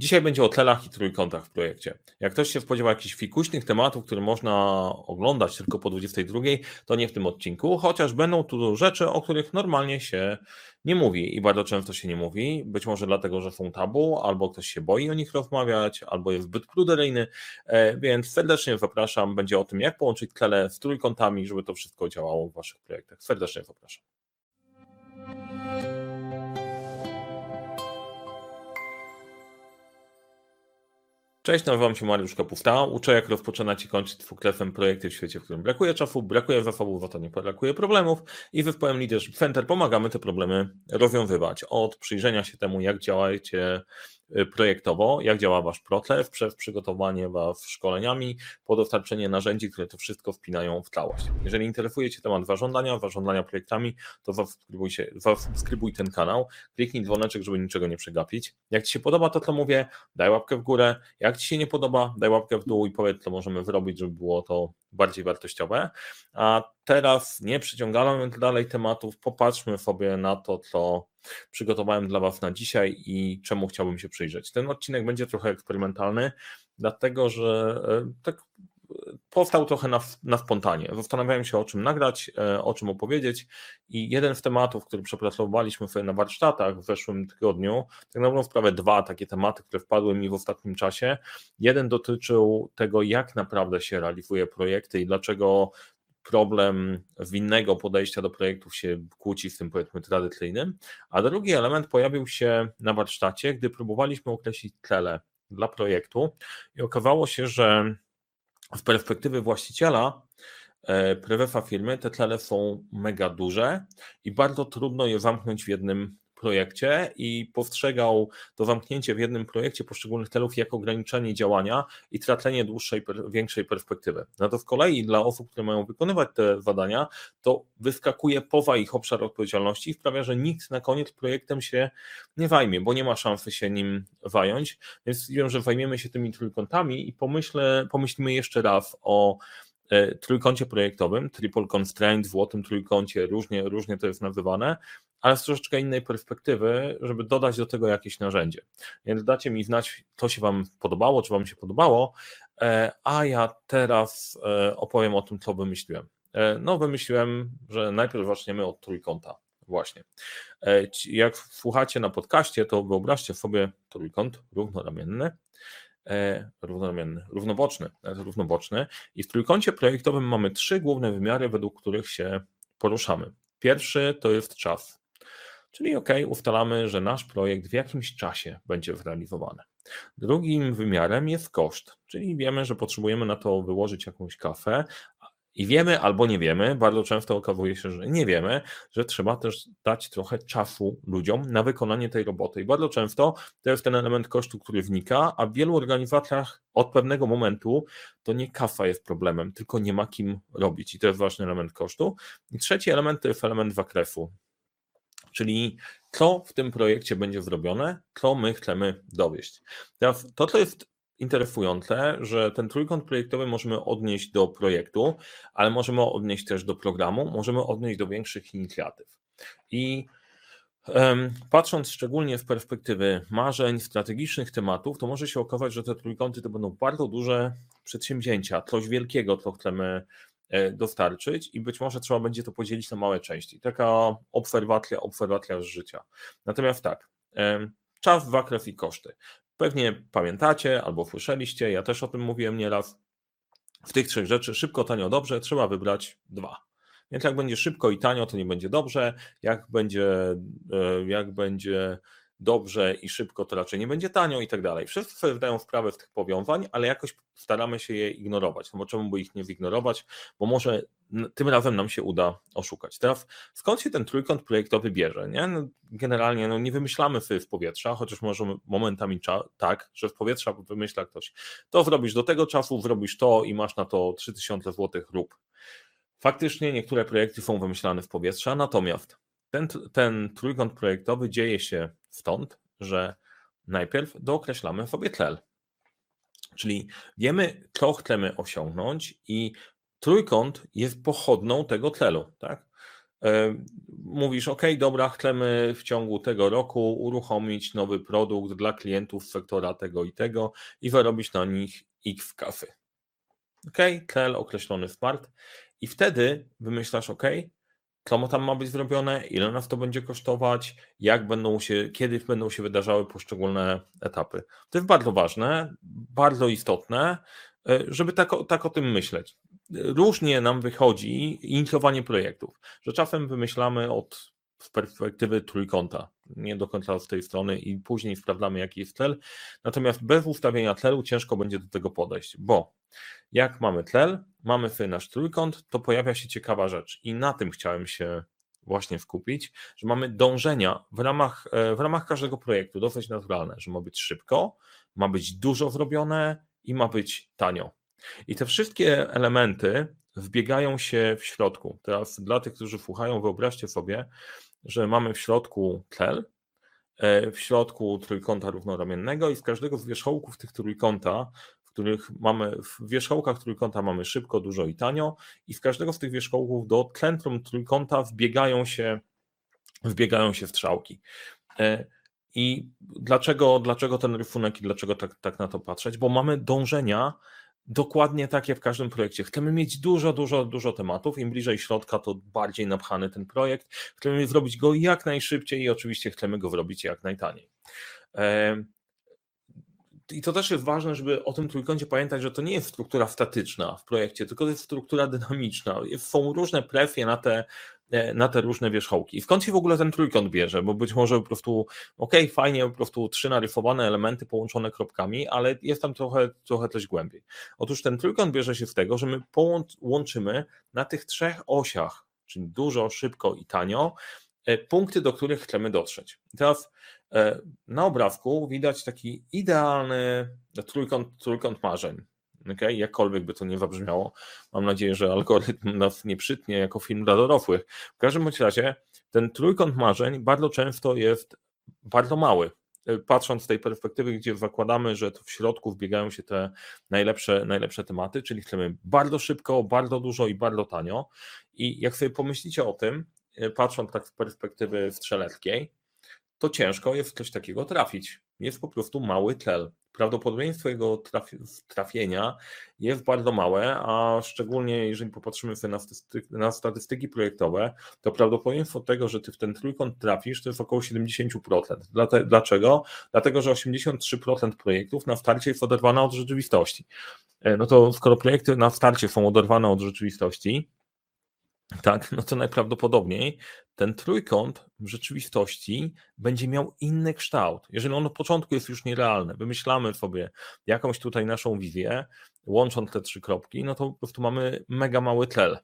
Dzisiaj będzie o tlelach i trójkątach w projekcie. Jak ktoś się spodziewa jakichś fikuśnych tematów, które można oglądać tylko po 22, to nie w tym odcinku, chociaż będą tu rzeczy, o których normalnie się nie mówi i bardzo często się nie mówi, być może dlatego, że są tabu, albo ktoś się boi o nich rozmawiać, albo jest zbyt pruderyjny, e, więc serdecznie zapraszam, będzie o tym, jak połączyć tlele z trójkątami, żeby to wszystko działało w Waszych projektach. Serdecznie zapraszam. Cześć, nazywam się Mariusz Kapusta. Uczę, jak rozpoczynać i kończyć dwukrefem projekty w świecie, w którym brakuje czasu, brakuje zasobów, a to nie brakuje problemów. I zespołem Leadership Center pomagamy te problemy rozwiązywać. Od przyjrzenia się temu, jak działacie projektowo, jak działa Wasz proces, przez przygotowanie Was szkoleniami, po dostarczenie narzędzi, które to wszystko wpinają w całość. Jeżeli interesuje Cię temat zarządzania, zarządzania projektami, to zasubskrybuj, się, zasubskrybuj ten kanał, kliknij dzwoneczek, żeby niczego nie przegapić. Jak Ci się podoba to, co mówię, daj łapkę w górę. Jak Ci się nie podoba, daj łapkę w dół i powiedz, co możemy zrobić, żeby było to bardziej wartościowe. A teraz nie przyciągamy dalej tematów, popatrzmy sobie na to, co przygotowałem dla Was na dzisiaj i czemu chciałbym się przyjrzeć. Ten odcinek będzie trochę eksperymentalny, dlatego że e, tak powstał trochę na, na spontanie. Zastanawiałem się o czym nagrać, e, o czym opowiedzieć i jeden z tematów, który przepracowaliśmy sobie na warsztatach w zeszłym tygodniu, tak naprawdę sprawę dwa takie tematy, które wpadły mi w ostatnim czasie. Jeden dotyczył tego, jak naprawdę się realizuje projekty i dlaczego problem winnego podejścia do projektów się kłóci z tym powiedzmy tradycyjnym, a drugi element pojawił się na warsztacie, gdy próbowaliśmy określić cele dla projektu i okazało się, że z perspektywy właściciela e, prezesa firmy te cele są mega duże i bardzo trudno je zamknąć w jednym projekcie i postrzegał to zamknięcie w jednym projekcie poszczególnych celów jako ograniczenie działania i tracenie dłuższej, większej perspektywy. No to z kolei dla osób, które mają wykonywać te zadania, to wyskakuje poza ich obszar odpowiedzialności i sprawia, że nikt na koniec projektem się nie wajmie, bo nie ma szansy się nim zająć, więc wiem, że zajmiemy się tymi trójkątami i pomyślę, pomyślimy jeszcze raz o e, trójkącie projektowym, triple constraint, złotym trójkącie, różnie, różnie to jest nazywane, ale z troszeczkę innej perspektywy, żeby dodać do tego jakieś narzędzie. Więc dacie mi znać, co się Wam podobało, czy Wam się podobało, e, a ja teraz e, opowiem o tym, co wymyśliłem. E, no, wymyśliłem, że najpierw zaczniemy od trójkąta. Właśnie. Jak słuchacie na podcaście, to wyobraźcie sobie trójkąt równoramienny, równoramienny, równoboczny, równoboczny i w trójkącie projektowym mamy trzy główne wymiary, według których się poruszamy. Pierwszy to jest czas. Czyli OK, ustalamy, że nasz projekt w jakimś czasie będzie zrealizowany. Drugim wymiarem jest koszt, czyli wiemy, że potrzebujemy na to wyłożyć jakąś kafę, i wiemy albo nie wiemy, bardzo często okazuje się, że nie wiemy, że trzeba też dać trochę czasu ludziom na wykonanie tej roboty. I bardzo często to jest ten element kosztu, który wnika, a w wielu organizacjach od pewnego momentu to nie kafa jest problemem, tylko nie ma kim robić. I to jest ważny element kosztu. I trzeci element to jest element zakresu. Czyli co w tym projekcie będzie zrobione, co my chcemy dowieść. Teraz to, co jest interesujące, że ten trójkąt projektowy możemy odnieść do projektu, ale możemy odnieść też do programu, możemy odnieść do większych inicjatyw. I patrząc szczególnie z perspektywy marzeń, strategicznych tematów, to może się okazać, że te trójkąty to będą bardzo duże przedsięwzięcia, coś wielkiego, co chcemy dostarczyć i być może trzeba będzie to podzielić na małe części. Taka obserwacja, obserwacja z życia. Natomiast tak, czas, zakres i koszty. Pewnie pamiętacie albo słyszeliście, ja też o tym mówiłem nieraz. W tych trzech rzeczy szybko, tanio, dobrze trzeba wybrać dwa. Więc jak będzie szybko i tanio, to nie będzie dobrze. Jak będzie, e, jak będzie dobrze i szybko, to raczej nie będzie tanio i tak dalej. Wszyscy sobie zdają sprawę z tych powiązań, ale jakoś staramy się je ignorować. No bo czemu by ich nie zignorować? Bo może tym razem nam się uda oszukać. Teraz skąd się ten trójkąt projektowy bierze? Nie? No, generalnie no, nie wymyślamy sobie w powietrza, chociaż może momentami tak, że w powietrza wymyśla ktoś. To zrobisz do tego czasu, zrobisz to i masz na to 3000 zł rób. Faktycznie niektóre projekty są wymyślane w powietrza, natomiast ten, ten trójkąt projektowy dzieje się stąd, że najpierw dookreślamy sobie cel. Czyli wiemy, co chcemy osiągnąć, i trójkąt jest pochodną tego celu. Tak? mówisz, OK, dobra, chcemy w ciągu tego roku uruchomić nowy produkt dla klientów sektora tego i tego i wyrobić na nich X kasy. OK, cel określony smart i wtedy wymyślasz, OK, co tam ma być zrobione, ile nas to będzie kosztować, jak będą się, kiedy będą się wydarzały poszczególne etapy. To jest bardzo ważne, bardzo istotne, e, żeby tak, tak o tym myśleć. Różnie nam wychodzi inicjowanie projektów, że czasem wymyślamy od z perspektywy trójkąta, nie do końca z tej strony i później sprawdzamy jaki jest cel. Natomiast bez ustawienia celu ciężko będzie do tego podejść, bo jak mamy tlel, mamy sobie nasz trójkąt, to pojawia się ciekawa rzecz i na tym chciałem się właśnie skupić, że mamy dążenia w ramach, e, w ramach każdego projektu dosyć naturalne, że ma być szybko, ma być dużo zrobione i ma być tanio. I te wszystkie elementy wbiegają się w środku. Teraz dla tych, którzy słuchają, wyobraźcie sobie, że mamy w środku tlel, e, w środku trójkąta równoramiennego i z każdego z wierzchołków tych trójkąta których mamy, w wierzchołkach trójkąta mamy szybko, dużo i tanio i z każdego z tych wierzchołków do centrum trójkąta wbiegają się, wbiegają się strzałki. E, I dlaczego, dlaczego ten rysunek i dlaczego tak, tak na to patrzeć? Bo mamy dążenia dokładnie tak jak w każdym projekcie. Chcemy mieć dużo, dużo, dużo tematów. Im bliżej środka, to bardziej napchany ten projekt. Chcemy zrobić go jak najszybciej i oczywiście chcemy go zrobić jak najtaniej. I to też jest ważne, żeby o tym trójkącie pamiętać, że to nie jest struktura statyczna w projekcie, tylko to jest struktura dynamiczna. Są różne presje na te, e, na te różne wierzchołki. I skąd się w ogóle ten trójkąt bierze? Bo być może po prostu, ok, fajnie, po prostu trzy narysowane elementy połączone kropkami, ale jest tam trochę, trochę coś głębiej. Otóż ten trójkąt bierze się z tego, że my połączymy na tych trzech osiach, czyli dużo, szybko i tanio, e, punkty, do których chcemy dotrzeć. I teraz na obrazku widać taki idealny trójkąt, trójkąt marzeń. Okay? Jakkolwiek by to nie zabrzmiało, mam nadzieję, że algorytm nas nie przytnie jako film dla dorosłych. W każdym bądź razie ten trójkąt marzeń bardzo często jest bardzo mały. E, patrząc z tej perspektywy, gdzie zakładamy, że to w środku wbiegają się te najlepsze, najlepsze tematy, czyli chcemy bardzo szybko, bardzo dużo i bardzo tanio. I jak sobie pomyślicie o tym, e, patrząc tak z perspektywy strzeleckiej, to ciężko jest coś takiego trafić. Jest po prostu mały tlel. Prawdopodobieństwo jego trafienia jest bardzo małe, a szczególnie jeżeli popatrzymy sobie na na statystyki projektowe, to prawdopodobieństwo tego, że ty w ten trójkąt trafisz, to jest około 70%. Dlaczego? Dlatego, że 83% projektów na starcie jest oderwane od rzeczywistości. E, no to skoro projekty na starcie są oderwane od rzeczywistości, tak, no to najprawdopodobniej ten trójkąt w rzeczywistości będzie miał inny kształt. Jeżeli on na początku jest już nierealny, wymyślamy sobie jakąś tutaj naszą wizję, łącząc te trzy kropki, no to po prostu mamy mega mały tlel.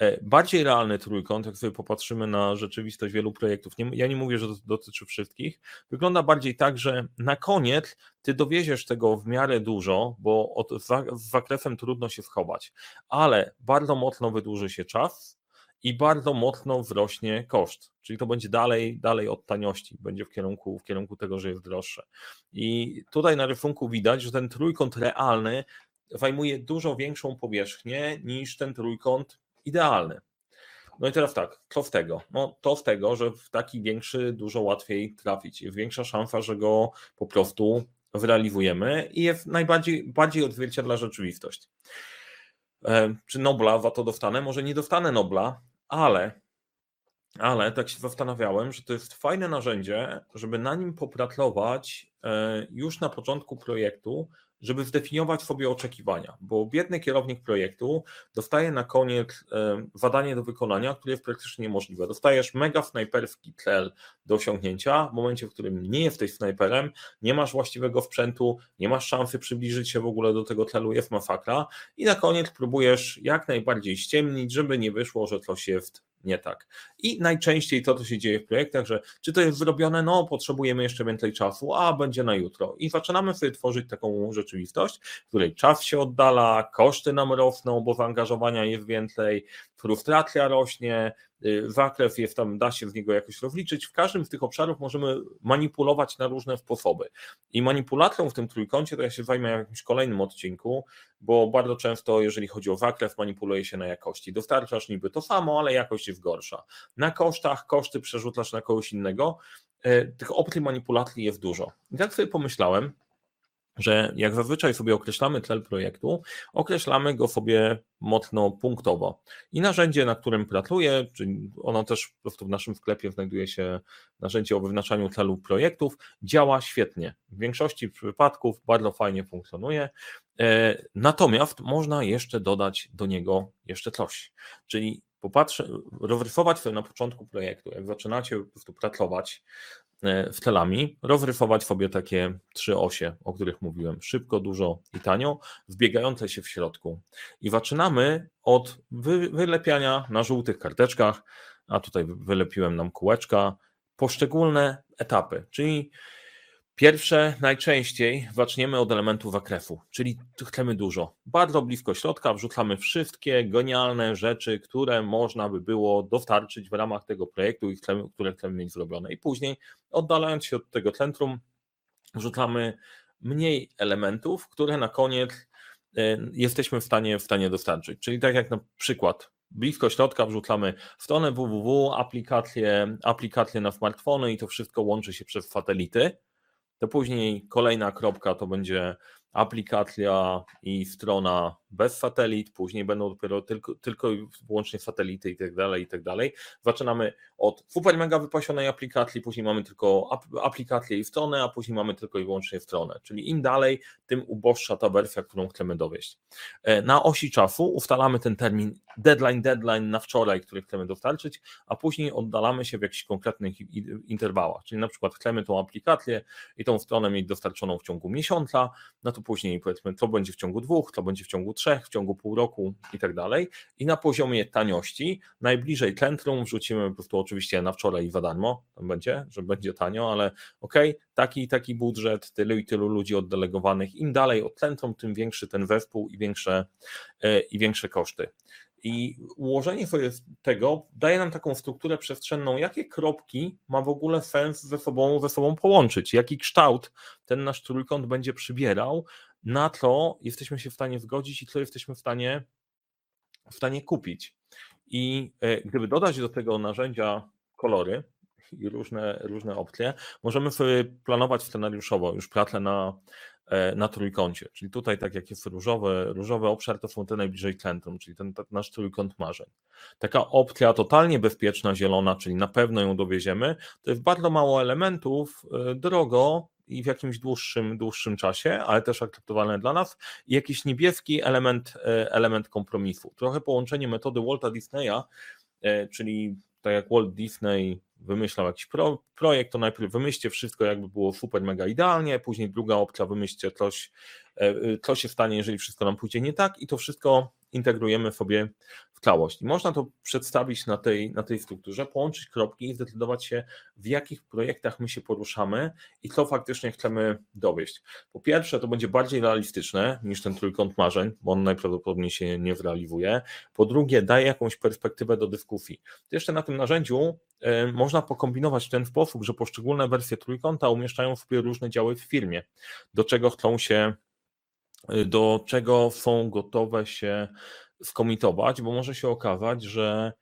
E, bardziej realny trójkąt, jak sobie popatrzymy na rzeczywistość wielu projektów, nie, ja nie mówię, że to dotyczy wszystkich, wygląda bardziej tak, że na koniec ty dowieziesz tego w miarę dużo, bo od, z zakresem trudno się schować, ale bardzo mocno wydłuży się czas i bardzo mocno wzrośnie koszt, czyli to będzie dalej, dalej od taniości, będzie w kierunku, w kierunku tego, że jest droższe. I tutaj na rysunku widać, że ten trójkąt realny zajmuje dużo większą powierzchnię niż ten trójkąt idealny. No i teraz tak, co z tego? No to z tego, że w taki większy dużo łatwiej trafić. Jest większa szansa, że go po prostu zrealizujemy i jest najbardziej bardziej odzwierciedla rzeczywistość. E, czy Nobla za to dostanę? Może nie dostanę Nobla, ale, ale tak się zastanawiałem, że to jest fajne narzędzie, żeby na nim popracować e, już na początku projektu, żeby zdefiniować sobie oczekiwania, bo biedny kierownik projektu dostaje na koniec zadanie do wykonania, które jest praktycznie niemożliwe. Dostajesz mega snajperski cel do osiągnięcia, w momencie, w którym nie jesteś snajperem, nie masz właściwego sprzętu, nie masz szansy przybliżyć się w ogóle do tego celu, jest masakra i na koniec próbujesz jak najbardziej ściemnić, żeby nie wyszło, że coś jest nie tak. I najczęściej to, co się dzieje w projektach, że czy to jest zrobione, no potrzebujemy jeszcze więcej czasu, a będzie na jutro. I zaczynamy sobie tworzyć taką rzeczywistość, w której czas się oddala, koszty nam rosną, bo zaangażowania jest więcej, frustracja rośnie, zakres jest tam, da się z niego jakoś rozliczyć. W każdym z tych obszarów możemy manipulować na różne sposoby. I manipulacją w tym trójkącie to ja się zajmę w jakimś kolejnym odcinku, bo bardzo często, jeżeli chodzi o zakres, manipuluje się na jakości. Dostarczasz niby to samo, ale jakość jest gorsza. Na kosztach koszty przerzucasz na kogoś innego. E, tych opcji manipulacji jest dużo. I tak sobie pomyślałem, że jak zazwyczaj sobie określamy cel projektu, określamy go sobie mocno punktowo. I narzędzie, na którym pracuję, czyli ono też po prostu w naszym sklepie znajduje się narzędzie o wyznaczaniu celów projektów, działa świetnie. W większości przypadków bardzo fajnie funkcjonuje. E, natomiast można jeszcze dodać do niego jeszcze coś. Czyli popatrzę, rozrysować sobie na początku projektu, jak zaczynacie po prostu pracować, E, w telami, rozrysować sobie takie trzy osie, o których mówiłem, szybko, dużo i tanio, wbiegające się w środku. I zaczynamy od wylepiania na żółtych karteczkach, a tutaj wylepiłem nam kółeczka, poszczególne etapy, czyli Pierwsze, najczęściej zaczniemy od elementów zakresu, czyli chcemy dużo. Bardzo blisko środka wrzucamy wszystkie genialne rzeczy, które można by było dostarczyć w ramach tego projektu i chcemy, które chcemy mieć zrobione. I później, oddalając się od tego centrum, wrzucamy mniej elementów, które na koniec e, jesteśmy w stanie, w stanie dostarczyć. Czyli tak jak na przykład blisko środka wrzucamy stronę www, aplikacje, aplikacje na smartfony i to wszystko łączy się przez satelity to później kolejna kropka to będzie aplikacja i strona bez satelit, później będą dopiero tylko, tylko wyłącznie satelity i tak dalej, i tak dalej. Zaczynamy od super mega wypasionej aplikacji, później mamy tylko aplikację i stronę, a później mamy tylko i wyłącznie stronę, czyli im dalej, tym uboższa ta wersja, którą chcemy dowieść. E, na osi czasu ustalamy ten termin deadline, deadline na wczoraj, który chcemy dostarczyć, a później oddalamy się w jakichś konkretnych interwałach, czyli na przykład chcemy tą aplikację i tą stronę mieć dostarczoną w ciągu miesiąca, no to później powiedzmy, to będzie w ciągu dwóch, to będzie w ciągu trzech, w ciągu pół roku i tak dalej. I na poziomie taniości, najbliżej centrum wrzucimy po prostu oczywiście na wczoraj i za darmo, tam będzie, że będzie tanio, ale ok, taki taki budżet, tylu i tylu ludzi oddelegowanych, im dalej od centrum, tym większy ten zespół i większe, e, i większe koszty. I ułożenie sobie tego daje nam taką strukturę przestrzenną, jakie kropki ma w ogóle sens ze sobą, ze sobą połączyć, jaki kształt ten nasz trójkąt będzie przybierał, na co jesteśmy się w stanie zgodzić i co jesteśmy w stanie, w stanie kupić. I e, gdyby dodać do tego narzędzia kolory i różne, różne opcje, możemy sobie planować scenariuszowo już pracę na E, na trójkącie. Czyli tutaj, tak jak jest różowy, różowy obszar, to są te najbliżej centrum, czyli ten, ten nasz trójkąt marzeń. Taka opcja totalnie bezpieczna, zielona, czyli na pewno ją dowieziemy, to jest bardzo mało elementów, e, drogo i w jakimś dłuższym, dłuższym czasie, ale też akceptowalne dla nas, i jakiś niebieski element, e, element kompromisu. Trochę połączenie metody Walta Disneya, czyli tak jak Walt Disney wymyślał jakiś pro, projekt, to najpierw wymyślcie wszystko, jakby było super, mega idealnie, później druga opcja, wymyślcie coś, e, co się stanie, jeżeli wszystko nam pójdzie nie tak i to wszystko integrujemy sobie w całość. I można to przedstawić na tej, na tej strukturze, połączyć kropki i zdecydować się, w jakich projektach my się poruszamy i co faktycznie chcemy dowieść. Po pierwsze, to będzie bardziej realistyczne niż ten trójkąt marzeń, bo on najprawdopodobniej się nie zrealizuje. Po drugie, daje jakąś perspektywę do dyskusji. Jeszcze na tym narzędziu y, można pokombinować w ten sposób, że poszczególne wersje trójkąta umieszczają sobie różne działy w firmie, do czego chcą się do czego są gotowe się skomitować, bo może się okazać, że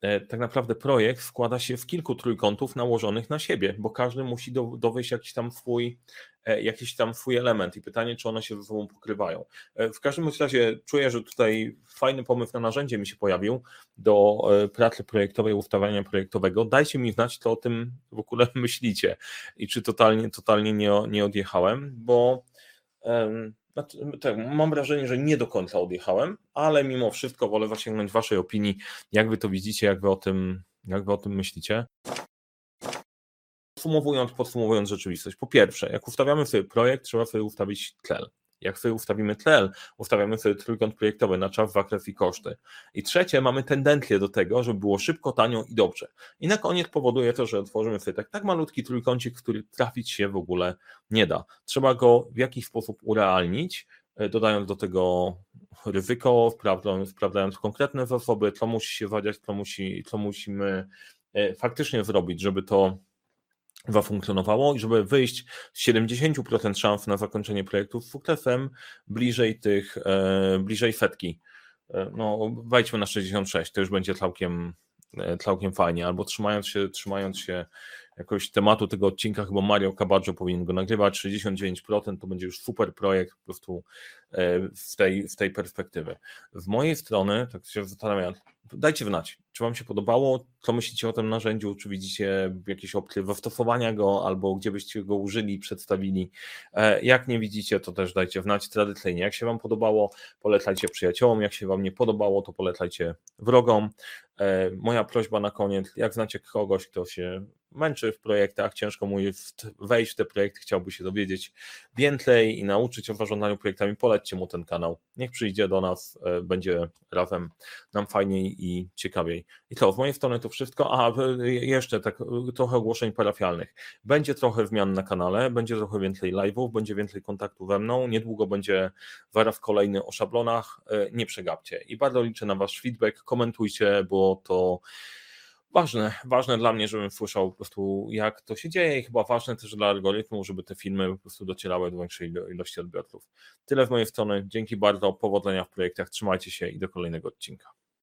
e, tak naprawdę projekt składa się z kilku trójkątów nałożonych na siebie, bo każdy musi do, dowieść jakiś tam swój, e, jakiś tam swój element i pytanie, czy one się ze sobą pokrywają. E, w każdym razie czuję, że tutaj fajny pomysł na narzędzie mi się pojawił do pracy projektowej, ustawiania projektowego. Dajcie mi znać, co o tym w ogóle myślicie i czy totalnie, totalnie nie, nie odjechałem, bo um, mam wrażenie, że nie do końca odjechałem, ale mimo wszystko wolę zasięgnąć Waszej opinii, jak Wy to widzicie, jak Wy o tym, jak wy o tym myślicie. Podsumowując, podsumowując rzeczywistość. Po pierwsze, jak ustawiamy sobie projekt, trzeba sobie ustawić cel. Jak sobie ustawimy cel, ustawiamy sobie trójkąt projektowy na czas, zakres i koszty. I trzecie, mamy tendencję do tego, żeby było szybko, tanio i dobrze. I na koniec powoduje to, że otworzymy sobie tak, tak malutki trójkącik, który trafić się w ogóle nie da. Trzeba go w jakiś sposób urealnić, dodając do tego ryzyko, wprawdzając, wprawdzając konkretne zasoby, co musi się zadziać, co, musi, co musimy faktycznie zrobić, żeby to zafunkcjonowało i żeby wyjść z 70% szans na zakończenie projektu z sukcesem bliżej tych, bliżej setki. No, wejdźmy na 66, to już będzie całkiem, całkiem fajnie, albo trzymając się, trzymając się jakoś tematu tego odcinka, chyba Mario Cabaggio powinien go nagrywać, 69% to będzie już super projekt po prostu z tej, z tej perspektywy. Z mojej strony, tak się zastanawiam, dajcie znać, czy Wam się podobało, co myślicie o tym narzędziu, czy widzicie jakieś opcje zastosowania go, albo gdzie byście go użyli, przedstawili. E, jak nie widzicie, to też dajcie znać tradycyjnie. Jak się Wam podobało, polecajcie przyjaciołom, jak się Wam nie podobało, to polecajcie wrogom. E, moja prośba na koniec, jak znacie kogoś, kto się męczy w projektach, ciężko mu wejść w te projekty, chciałby się dowiedzieć więcej i nauczyć o zarządzaniu projektami, polećcie mu ten kanał. Niech przyjdzie do nas, e, będzie razem nam fajniej i ciekawiej. I to, z mojej strony to wszystko. A jeszcze tak trochę ogłoszeń parafialnych. Będzie trochę zmian na kanale, będzie trochę więcej live'ów, będzie więcej kontaktu ze mną. Niedługo będzie zaraz kolejny o szablonach. E, nie przegapcie. I bardzo liczę na Wasz feedback. Komentujcie, bo to ważne, ważne dla mnie, żebym słyszał po prostu jak to się dzieje i chyba ważne też dla algorytmu, żeby te filmy po prostu docierały do większej ilości odbiorców. Tyle z mojej strony. Dzięki bardzo, powodzenia w projektach, trzymajcie się i do kolejnego odcinka.